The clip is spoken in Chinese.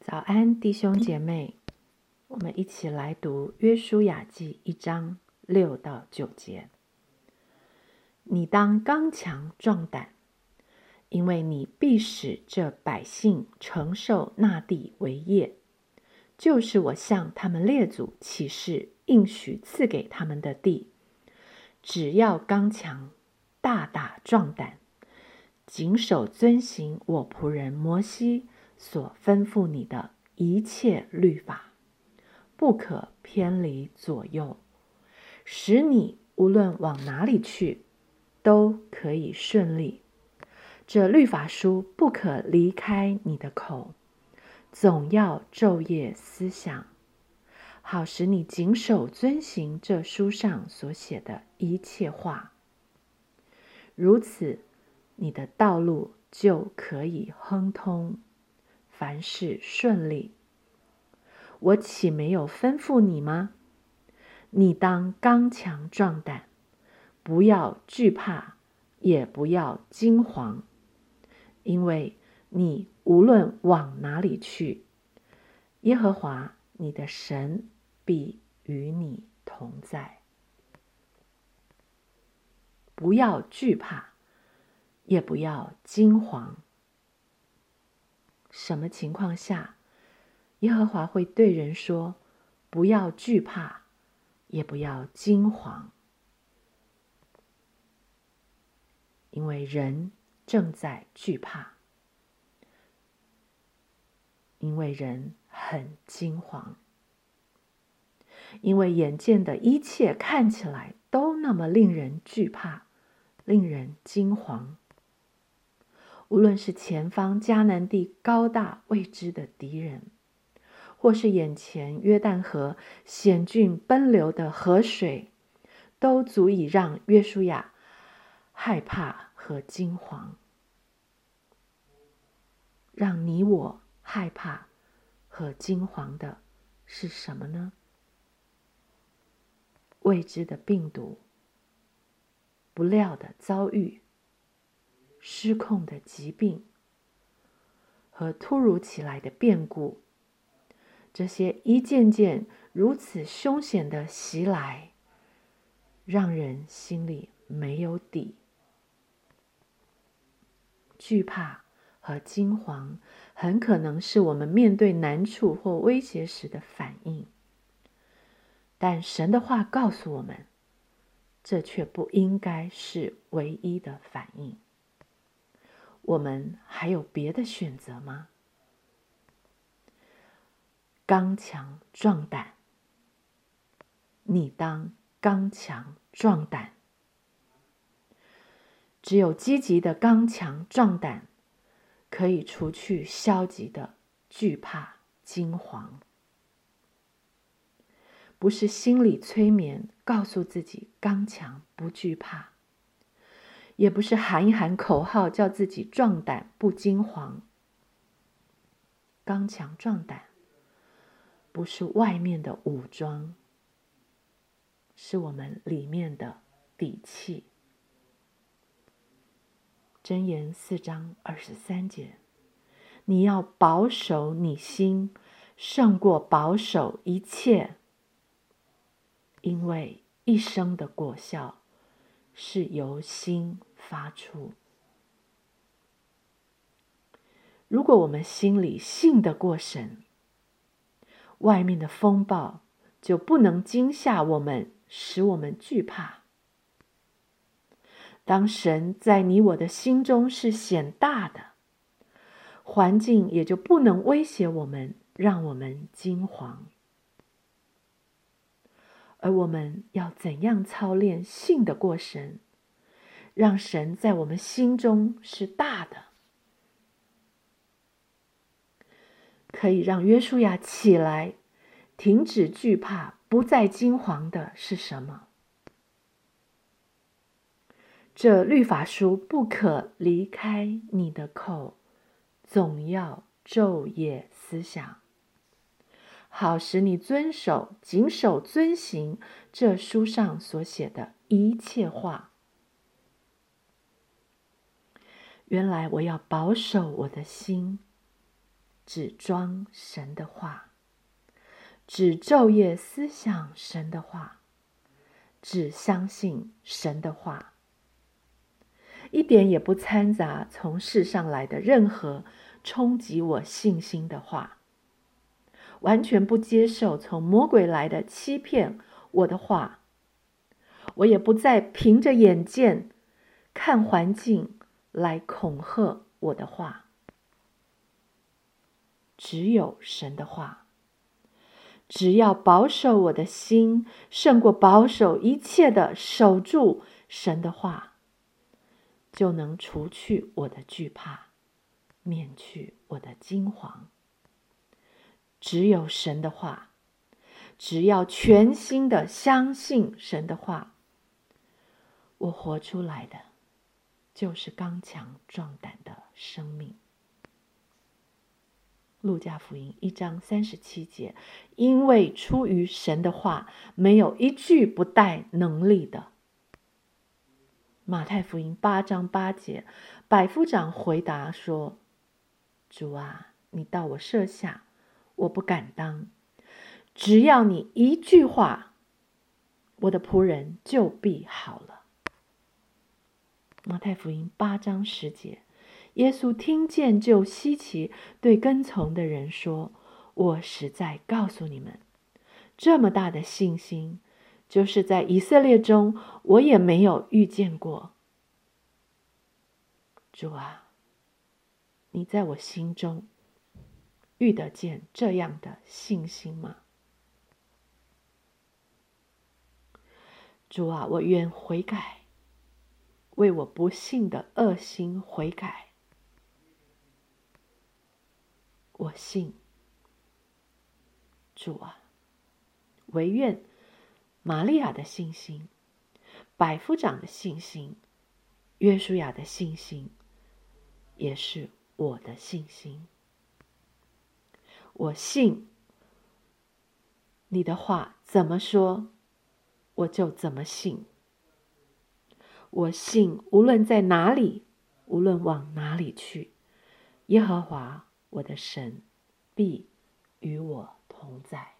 早安，弟兄姐妹，我们一起来读《约书亚记》一章六到九节。你当刚强壮胆，因为你必使这百姓承受那地为业，就是我向他们列祖起誓应许赐给他们的地。只要刚强，大大壮胆，谨守遵行我仆人摩西。所吩咐你的一切律法，不可偏离左右，使你无论往哪里去，都可以顺利。这律法书不可离开你的口，总要昼夜思想，好使你谨守遵行这书上所写的一切话。如此，你的道路就可以亨通。凡事顺利，我岂没有吩咐你吗？你当刚强壮胆，不要惧怕，也不要惊惶，因为你无论往哪里去，耶和华你的神必与你同在。不要惧怕，也不要惊惶。什么情况下，耶和华会对人说：“不要惧怕，也不要惊惶，因为人正在惧怕，因为人很惊惶，因为眼见的一切看起来都那么令人惧怕，令人惊惶。”无论是前方迦南地高大未知的敌人，或是眼前约旦河险峻奔流的河水，都足以让约书亚害怕和惊惶。让你我害怕和惊惶的是什么呢？未知的病毒，不料的遭遇。失控的疾病和突如其来的变故，这些一件件如此凶险的袭来，让人心里没有底。惧怕和惊惶很可能是我们面对难处或威胁时的反应，但神的话告诉我们，这却不应该是唯一的反应。我们还有别的选择吗？刚强壮胆，你当刚强壮胆。只有积极的刚强壮胆，可以除去消极的惧怕惊惶。不是心理催眠，告诉自己刚强不惧怕。也不是喊一喊口号叫自己壮胆不惊惶，刚强壮胆不是外面的武装，是我们里面的底气。箴言四章二十三节，你要保守你心，胜过保守一切，因为一生的果效是由心。发出。如果我们心里信得过神，外面的风暴就不能惊吓我们，使我们惧怕。当神在你我的心中是显大的，环境也就不能威胁我们，让我们惊惶。而我们要怎样操练信得过神？让神在我们心中是大的，可以让约书亚起来，停止惧怕，不再惊惶的是什么？这律法书不可离开你的口，总要昼夜思想，好使你遵守、谨守、遵行这书上所写的一切话。原来我要保守我的心，只装神的话，只昼夜思想神的话，只相信神的话，一点也不掺杂从世上来的任何冲击我信心的话，完全不接受从魔鬼来的欺骗我的话，我也不再凭着眼见看环境来恐吓我的话。只有神的话，只要保守我的心，胜过保守一切的守住神的话，就能除去我的惧怕，免去我的惊惶。只有神的话，只要全心的相信神的话，我活出来的就是刚强壮胆的生命。路加福音一章三十七节，因为出于神的话，没有一句不带能力的。马太福音八章八节，百夫长回答说：“主啊，你到我舍下，我不敢当。只要你一句话，我的仆人就必好了。”马太福音八章十节。耶稣听见就稀奇，对跟从的人说：“我实在告诉你们，这么大的信心，就是在以色列中我也没有遇见过。主啊，你在我心中遇得见这样的信心吗？主啊，我愿悔改，为我不幸的恶心悔改。”我信主啊，唯愿玛利亚的信心、百夫长的信心、约书亚的信心，也是我的信心。我信你的话怎么说，我就怎么信。我信无论在哪里，无论往哪里去，耶和华。我的神必与我同在。